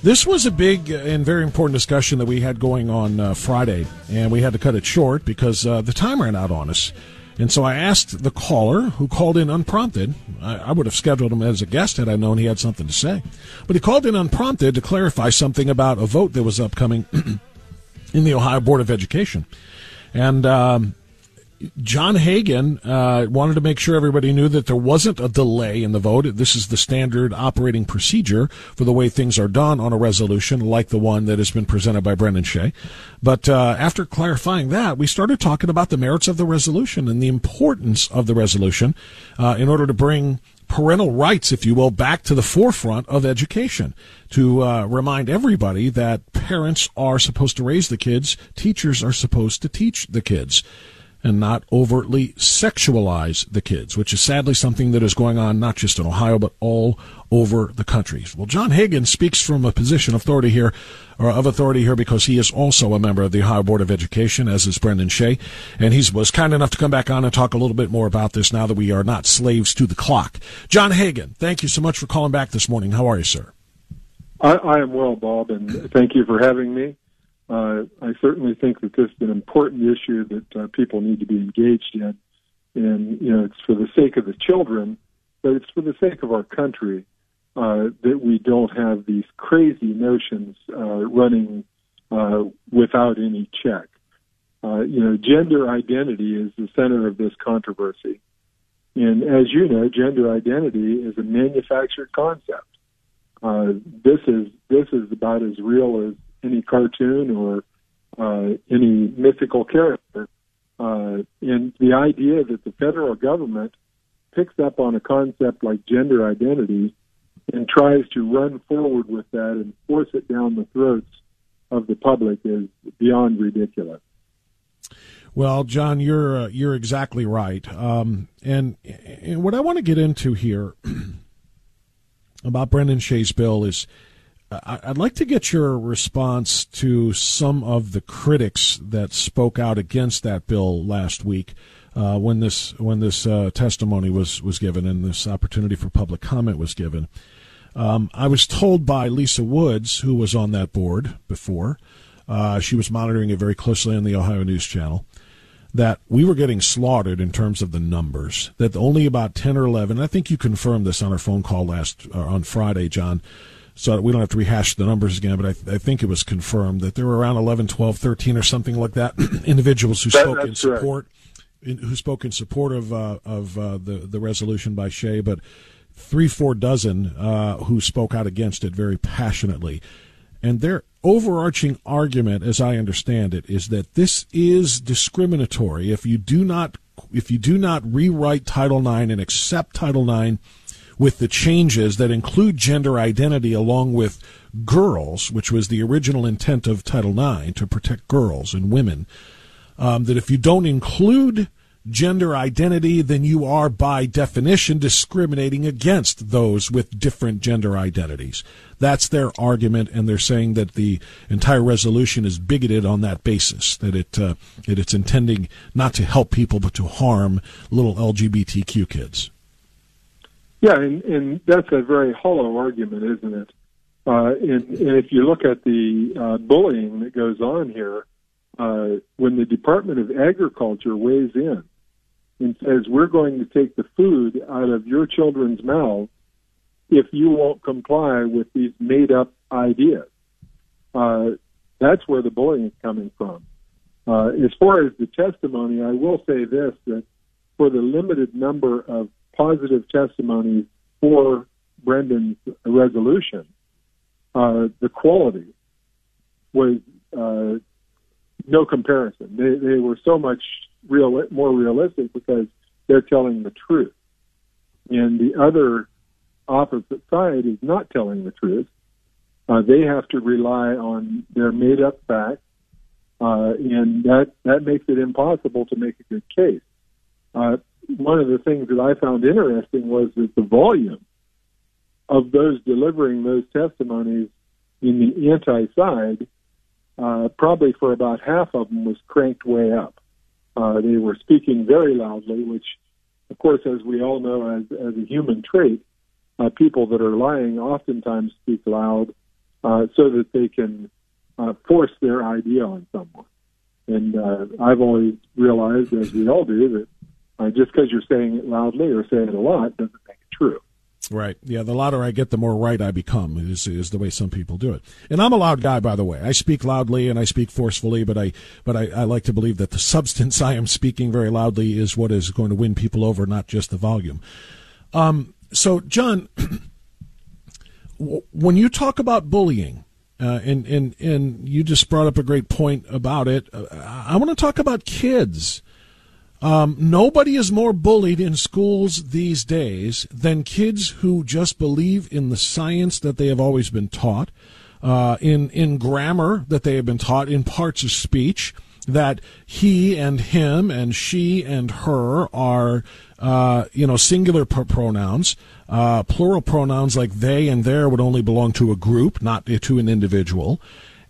This was a big and very important discussion that we had going on uh, Friday, and we had to cut it short because uh, the time ran out on us. And so I asked the caller, who called in unprompted. I, I, would have scheduled him as a guest had I known he had something to say. But he called in unprompted to clarify something about a vote that was upcoming in the Ohio Board of Education. And um, John Hagan uh, wanted to make sure everybody knew that there wasn't a delay in the vote. This is the standard operating procedure for the way things are done on a resolution like the one that has been presented by Brendan Shea. But uh, after clarifying that, we started talking about the merits of the resolution and the importance of the resolution uh, in order to bring parental rights, if you will, back to the forefront of education to uh, remind everybody that parents are supposed to raise the kids, teachers are supposed to teach the kids and not overtly sexualize the kids, which is sadly something that is going on not just in Ohio, but all over the country. Well, John Hagan speaks from a position of authority here, or of authority here, because he is also a member of the Ohio Board of Education, as is Brendan Shea, and he was kind enough to come back on and talk a little bit more about this now that we are not slaves to the clock. John Hagan, thank you so much for calling back this morning. How are you, sir? I, I am well, Bob, and thank you for having me. Uh, I certainly think that this is an important issue that uh, people need to be engaged in. And, you know, it's for the sake of the children, but it's for the sake of our country uh, that we don't have these crazy notions uh, running uh, without any check. Uh, you know, gender identity is the center of this controversy. And as you know, gender identity is a manufactured concept. Uh, this is this is about as real as any cartoon or uh, any mythical character. Uh, and the idea that the federal government picks up on a concept like gender identity and tries to run forward with that and force it down the throats of the public is beyond ridiculous. Well, John, you're uh, you're exactly right. Um, and, and what I want to get into here about Brendan Shea's bill is I'd like to get your response to some of the critics that spoke out against that bill last week uh, when this when this uh, testimony was was given and this opportunity for public comment was given. Um, I was told by Lisa Woods, who was on that board before, uh, she was monitoring it very closely on the Ohio News Channel, that we were getting slaughtered in terms of the numbers. That only about ten or eleven. I think you confirmed this on our phone call last uh, on Friday, John so we don't have to rehash the numbers again, but I, th- I, think it was confirmed that there were around 11, 12, 13 or something like that individuals who that, spoke in support in, who spoke in support of uh, of uh, the the resolution by Shea, but three, four dozen uh, who spoke out against it very passionately. And their overarching argument, as I understand it, is that this is discriminatory if you do not if you do not rewrite Title IX and accept Title IX with the changes that include gender identity along with girls, which was the original intent of Title IX to protect girls and women, um, that if you don't include gender identity, then you are by definition discriminating against those with different gender identities. That's their argument, and they're saying that the entire resolution is bigoted on that basis. That it uh, that it's intending not to help people but to harm little LGBTQ kids. Yeah, and, and that's a very hollow argument, isn't it? Uh, and, and if you look at the uh, bullying that goes on here, uh, when the Department of Agriculture weighs in and says, we're going to take the food out of your children's mouths if you won't comply with these made up ideas. Uh, that's where the bullying is coming from. Uh, as far as the testimony, I will say this that for the limited number of positive testimonies for Brendan's resolution, uh, the quality was uh, no comparison. They, they were so much real, more realistic because they're telling the truth. And the other opposite side is not telling the truth. Uh, they have to rely on their made up facts, uh, and that, that makes it impossible to make a good case. Uh, one of the things that I found interesting was that the volume of those delivering those testimonies in the anti side, uh, probably for about half of them, was cranked way up. Uh, they were speaking very loudly, which, of course, as we all know, as, as a human trait, uh, people that are lying oftentimes speak loud uh, so that they can uh, force their idea on someone. And uh, I've always realized, as we all do, that uh, just because you're saying it loudly or saying it a lot doesn't make it true. Right. Yeah. The louder I get, the more right I become. Is is the way some people do it. And I'm a loud guy, by the way. I speak loudly and I speak forcefully, but I but I, I like to believe that the substance I am speaking very loudly is what is going to win people over, not just the volume. Um. So, John, when you talk about bullying, uh, and and and you just brought up a great point about it. Uh, I want to talk about kids. Um, nobody is more bullied in schools these days than kids who just believe in the science that they have always been taught, uh, in in grammar that they have been taught, in parts of speech that he and him and she and her are, uh, you know, singular pr- pronouns. Uh, plural pronouns like they and their would only belong to a group, not to an individual.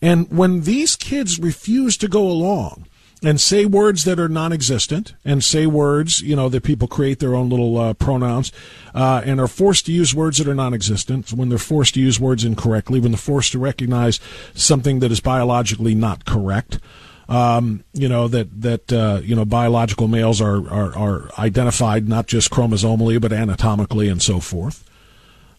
And when these kids refuse to go along and say words that are non-existent and say words you know that people create their own little uh, pronouns uh, and are forced to use words that are non-existent. When they're forced to use words incorrectly when they're forced to recognize something that is biologically not correct um, you know that that uh, you know biological males are, are are identified not just chromosomally but anatomically and so forth.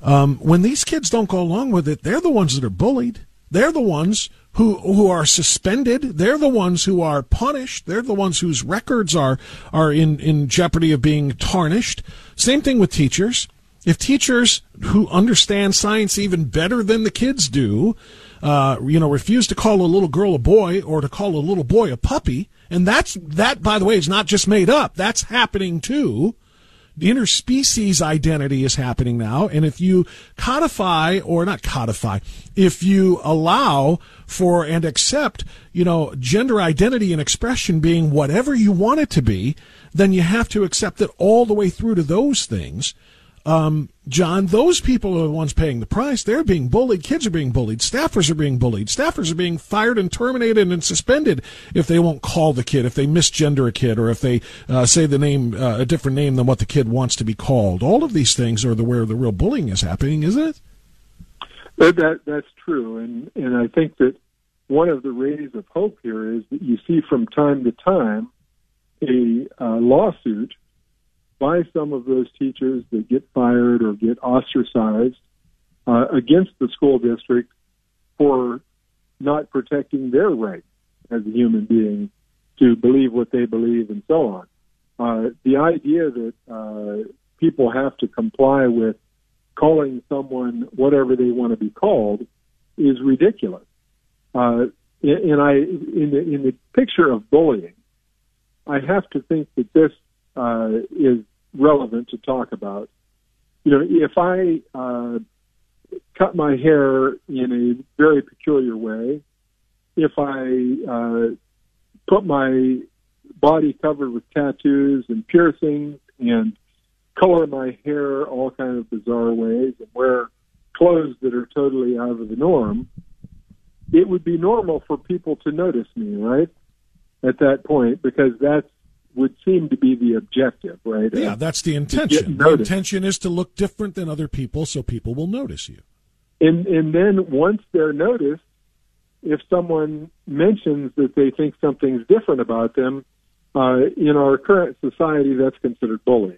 Um, when these kids don't go along with it they're the ones that are bullied they're the ones who who are suspended. They're the ones who are punished. They're the ones whose records are are in in jeopardy of being tarnished. Same thing with teachers. If teachers who understand science even better than the kids do, uh, you know, refuse to call a little girl a boy or to call a little boy a puppy, and that's that, by the way, is not just made up. That's happening too the interspecies identity is happening now. And if you codify or not codify, if you allow for and accept, you know, gender identity and expression being whatever you want it to be, then you have to accept it all the way through to those things um, John, those people are the ones paying the price. They're being bullied. Kids are being bullied. Staffers are being bullied. Staffers are being fired and terminated and suspended if they won't call the kid, if they misgender a kid, or if they uh, say the name uh, a different name than what the kid wants to be called. All of these things are the where the real bullying is happening, isn't it? That, that that's true, and and I think that one of the rays of hope here is that you see from time to time a uh, lawsuit by some of those teachers that get fired or get ostracized uh, against the school district for not protecting their right as a human being to believe what they believe and so on. Uh, the idea that uh, people have to comply with calling someone whatever they want to be called is ridiculous. Uh, and I, in the in the picture of bullying, I have to think that this uh, is relevant to talk about. You know, if I uh, cut my hair in a very peculiar way, if I uh, put my body covered with tattoos and piercings and color my hair all kind of bizarre ways and wear clothes that are totally out of the norm, it would be normal for people to notice me, right? At that point, because that's would seem to be the objective, right? Yeah, that's the intention. The intention is to look different than other people so people will notice you. And and then once they're noticed, if someone mentions that they think something's different about them, uh, in our current society, that's considered bullying.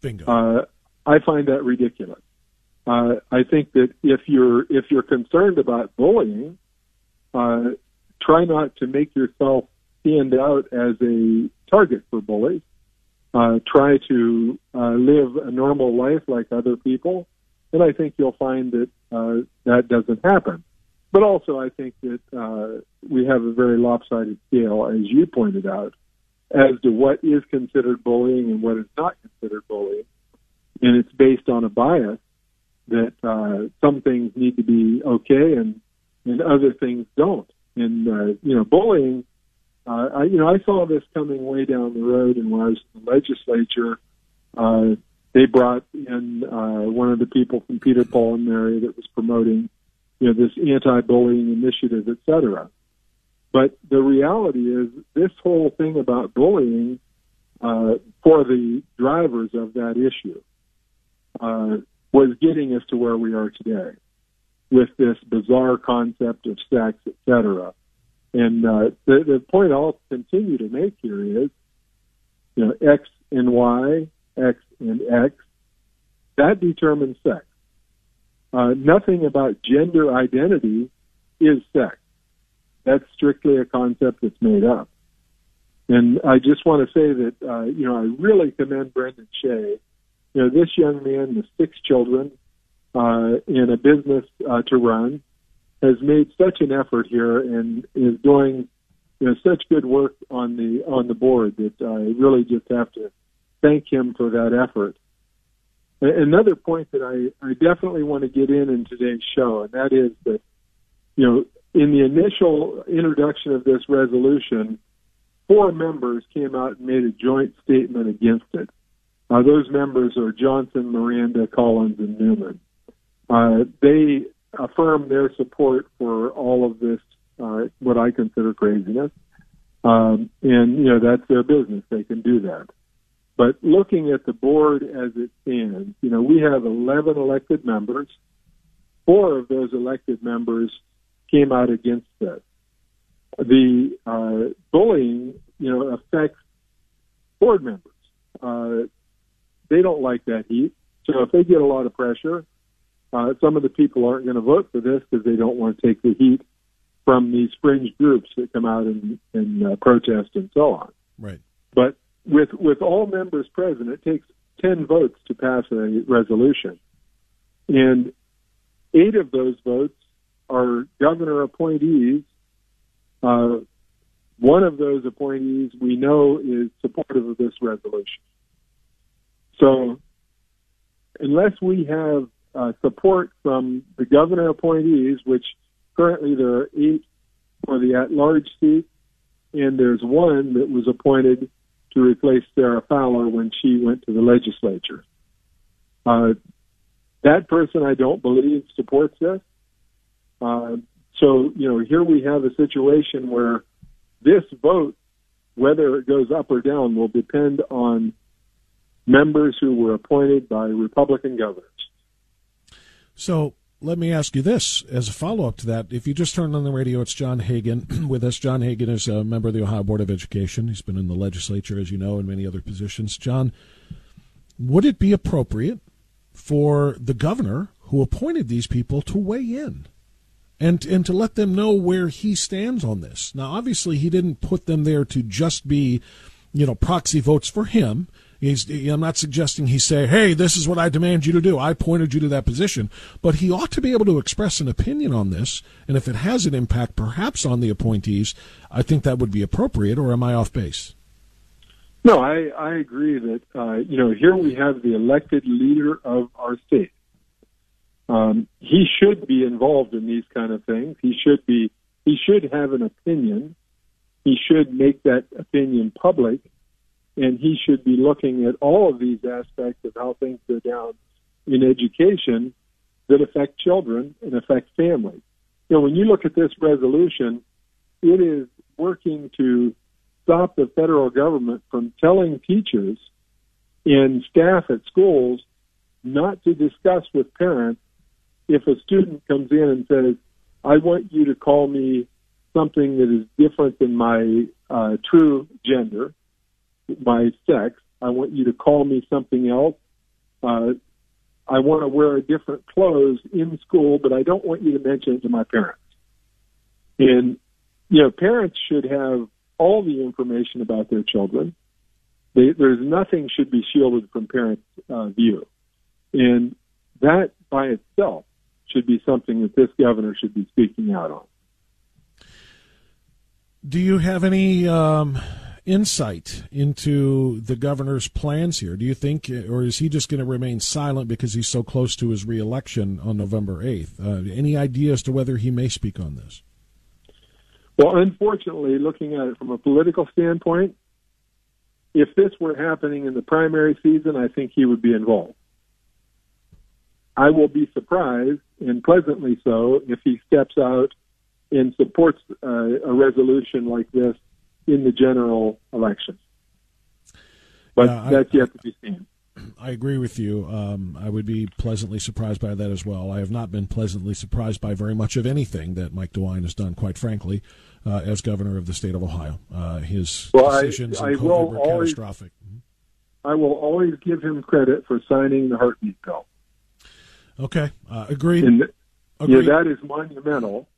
Bingo. Uh, I find that ridiculous. Uh, I think that if you're if you're concerned about bullying, uh, try not to make yourself stand out as a target for bullies. Uh, try to uh, live a normal life like other people, and I think you'll find that uh, that doesn't happen. But also, I think that uh, we have a very lopsided scale, as you pointed out, as to what is considered bullying and what is not considered bullying, and it's based on a bias that uh, some things need to be okay and and other things don't. And uh, you know, bullying uh, I, you know, I saw this coming way down the road, and when I was in the legislature, uh, they brought in uh, one of the people from Peter Paul and Mary that was promoting, you know, this anti-bullying initiative, et cetera. But the reality is, this whole thing about bullying uh, for the drivers of that issue uh, was getting us to where we are today. with this bizarre concept of sex, etc. And uh, the, the point I'll continue to make here is, you know, X and Y, X and X, that determines sex. Uh, nothing about gender identity is sex. That's strictly a concept that's made up. And I just want to say that, uh, you know, I really commend Brendan Shea. You know, this young man with six children uh, in a business uh, to run has made such an effort here and is doing, you know, such good work on the on the board that I really just have to thank him for that effort. Another point that I, I definitely want to get in in today's show, and that is that, you know, in the initial introduction of this resolution, four members came out and made a joint statement against it. Uh, those members are Johnson, Miranda, Collins, and Newman. Uh, they affirm their support for all of this, uh, what I consider craziness. Um, and, you know, that's their business. They can do that. But looking at the board as it stands, you know, we have 11 elected members. Four of those elected members came out against this. The uh, bullying, you know, affects board members. Uh, they don't like that heat. So if they get a lot of pressure, uh, some of the people aren't going to vote for this because they don't want to take the heat from these fringe groups that come out and, and uh, protest and so on. Right. But with with all members present, it takes ten votes to pass a resolution, and eight of those votes are governor appointees. Uh, one of those appointees we know is supportive of this resolution. So, unless we have uh, support from the governor appointees, which currently there are eight for the at-large seat, and there's one that was appointed to replace Sarah Fowler when she went to the legislature. Uh, that person, I don't believe, supports this. Uh, so, you know, here we have a situation where this vote, whether it goes up or down, will depend on members who were appointed by Republican governors. So let me ask you this as a follow up to that. If you just turned on the radio, it's John Hagan with us. John Hagan is a member of the Ohio Board of Education. He's been in the legislature, as you know, and many other positions. John, would it be appropriate for the governor who appointed these people to weigh in? And, and to let them know where he stands on this. Now, obviously, he didn't put them there to just be, you know, proxy votes for him. He's, I'm not suggesting he say, "Hey, this is what I demand you to do. I pointed you to that position," but he ought to be able to express an opinion on this. And if it has an impact, perhaps on the appointees, I think that would be appropriate. Or am I off base? No, I, I agree that uh, you know here we have the elected leader of our state. Um, he should be involved in these kind of things. He should be. He should have an opinion. He should make that opinion public and he should be looking at all of these aspects of how things go down in education that affect children and affect families. You know, when you look at this resolution, it is working to stop the federal government from telling teachers and staff at schools not to discuss with parents if a student comes in and says, I want you to call me something that is different than my uh, true gender, my sex. I want you to call me something else. Uh, I want to wear a different clothes in school, but I don't want you to mention it to my parents. And, you know, parents should have all the information about their children. They, there's nothing should be shielded from parents' uh, view. And that by itself should be something that this governor should be speaking out on. Do you have any um, insight into the governor's plans here? Do you think, or is he just going to remain silent because he's so close to his reelection on November 8th? Uh, any idea as to whether he may speak on this? Well, unfortunately, looking at it from a political standpoint, if this were happening in the primary season, I think he would be involved. I will be surprised, and pleasantly so, if he steps out and supports uh, a resolution like this in the general election. But that's yet to be seen. I agree with you. Um, I would be pleasantly surprised by that as well. I have not been pleasantly surprised by very much of anything that Mike DeWine has done, quite frankly, uh, as governor of the state of Ohio. Uh, his well, decisions I, I in COVID were always, catastrophic. I will always give him credit for signing the heartbeat bill. Okay, uh, agreed. And, agreed. Yeah, that is monumental.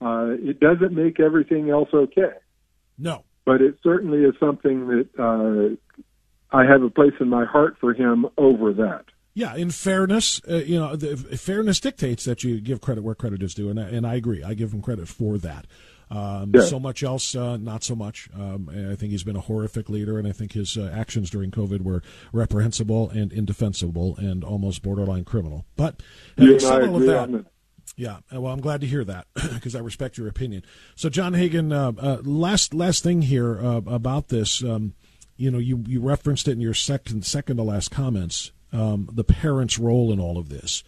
Uh, it doesn't make everything else okay. No, but it certainly is something that uh, I have a place in my heart for him over that. Yeah, in fairness, uh, you know, the, fairness dictates that you give credit where credit is due, and, and I agree. I give him credit for that. Um, yeah. So much else, uh, not so much. Um, I think he's been a horrific leader, and I think his uh, actions during COVID were reprehensible and indefensible and almost borderline criminal. But having said all of that, yeah, well, I'm glad to hear that because I respect your opinion. So, John Hagan, uh, uh, last last thing here uh, about this. Um, you know, you, you referenced it in your second second to last comments. Um, the parents' role in all of this.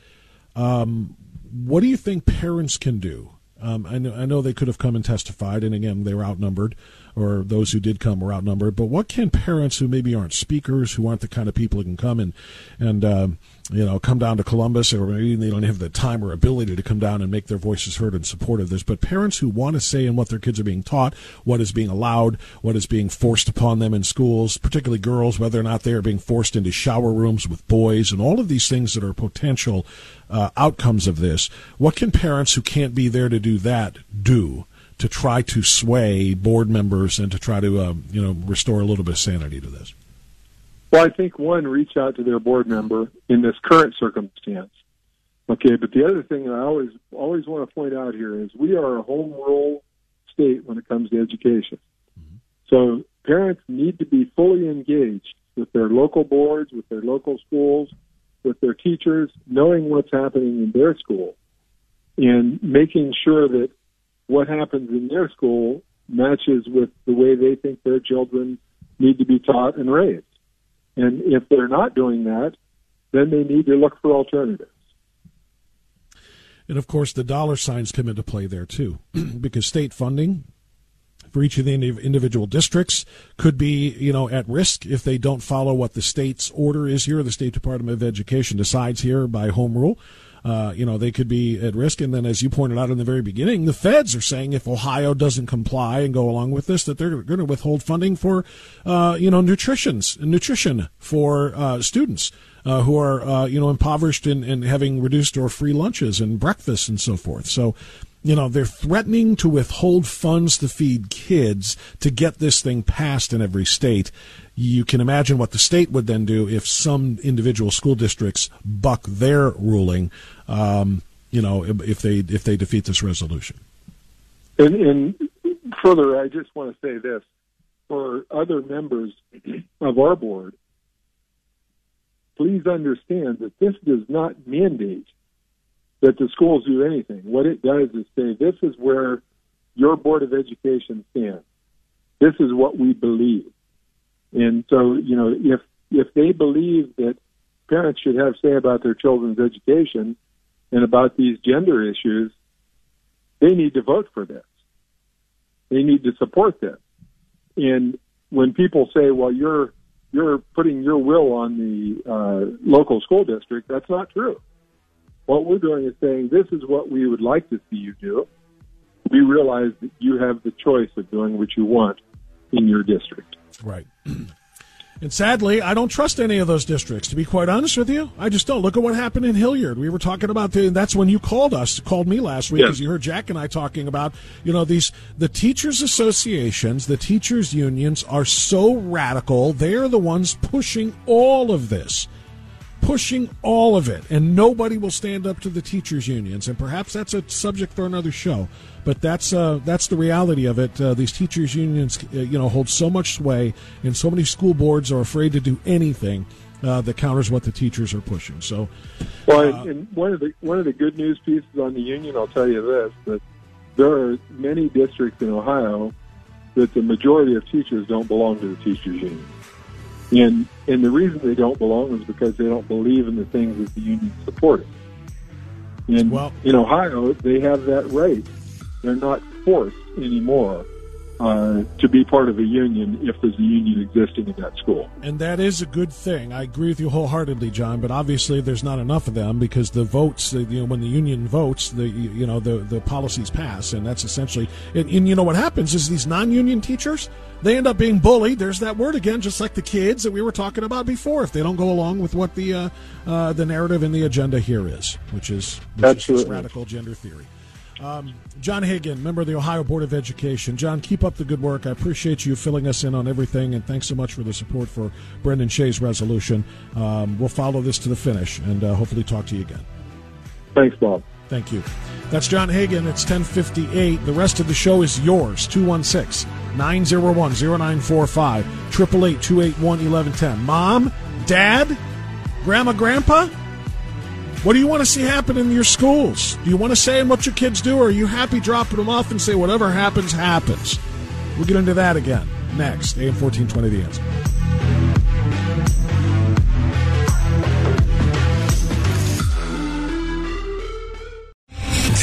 Um, what do you think parents can do? Um, I know I know they could have come and testified, and again, they were outnumbered or those who did come were outnumbered. But what can parents who maybe aren't speakers, who aren't the kind of people who can come and and uh, you know come down to Columbus, or maybe they don't have the time or ability to come down and make their voices heard in support of this, but parents who want to say in what their kids are being taught, what is being allowed, what is being forced upon them in schools, particularly girls, whether or not they are being forced into shower rooms with boys, and all of these things that are potential uh, outcomes of this. What can parents who can't be there to do that do? to try to sway board members and to try to um, you know restore a little bit of sanity to this? Well, I think one, reach out to their board member in this current circumstance. Okay, but the other thing I always always want to point out here is we are a home rule state when it comes to education. Mm-hmm. So parents need to be fully engaged with their local boards, with their local schools, with their teachers, knowing what's happening in their school, and making sure that what happens in their school matches with the way they think their children need to be taught and raised. And if they're not doing that, then they need to look for alternatives. And of course, the dollar signs come into play there too, because state funding for each of the individual districts could be, you know, at risk if they don't follow what the state's order is here. The State Department of Education decides here by home rule uh, you know, they could be at risk. And then, as you pointed out in the very beginning, the feds are saying if Ohio doesn't comply and go along with this, that they're going to withhold funding for, uh, you know, nutritions nutrition for uh, students. Uh, who are uh, you know impoverished and, and having reduced or free lunches and breakfasts and so forth. So you know, they're threatening to withhold funds to feed kids to get this thing passed in every state. You can imagine what the state would then do if some individual school districts buck their ruling. Um, you know, if they if they defeat this resolution. And, and further, I just want to say this: for other members of our board, please understand that this does not mandate that the schools do anything. What it does is say, this is where your Board of Education stands. This is what we believe. And so, you know, if if they believe that parents should have say about their children's education and about these gender issues, they need to vote for this. They need to support this. And when people say, "Well, you're you're putting your will on the uh, local school district," that's not true. What we're doing is saying, this is what we would like to see you do. We realize that you have the choice of doing what you want in your district. Right. And sadly, I don't trust any of those districts. To be quite honest with you, I just don't. Look at what happened in Hilliard. We were talking about the, that's when you called us, called me last week, because you heard Jack and I talking about, you know, these the teachers' associations, the teachers' unions are so radical. They're the ones pushing all of this pushing all of it, and nobody will stand up to the teachers' unions. And perhaps that's a subject for another show. But that's uh, that's the reality of it. Uh, these teachers' unions, uh, you know, hold so much sway, and so many school boards are afraid to do anything uh, that counters what the teachers are pushing. So, well, uh, and one of the one of the good news pieces on the union, I'll tell you this: that there are many districts in Ohio that the majority of teachers don't belong to the teachers' union. And and the reason they don't belong is because they don't believe in the things that the union supported. And well, in Ohio, they have that right. They're not forced anymore uh, to be part of a union if there's a union existing in that school. And that is a good thing. I agree with you wholeheartedly, John. But obviously, there's not enough of them because the votes, you know, when the union votes, the you know the the policies pass, and that's essentially. And, and you know what happens is these non-union teachers they end up being bullied. There's that word again, just like the kids that we were talking about before. If they don't go along with what the uh, uh, the narrative and the agenda here is, which is, which is radical gender theory. Um, John Hagan, member of the Ohio Board of Education. John, keep up the good work. I appreciate you filling us in on everything, and thanks so much for the support for Brendan Shea's resolution. Um, we'll follow this to the finish and uh, hopefully talk to you again. Thanks, Bob. Thank you. That's John Hagan. It's 1058. The rest of the show is yours. 216 901 0945 888 281 1110. Mom, Dad, Grandma, Grandpa, what do you want to see happen in your schools? Do you want to say in what your kids do, or are you happy dropping them off and say whatever happens, happens? We'll get into that again next. AM 1420 The Answer.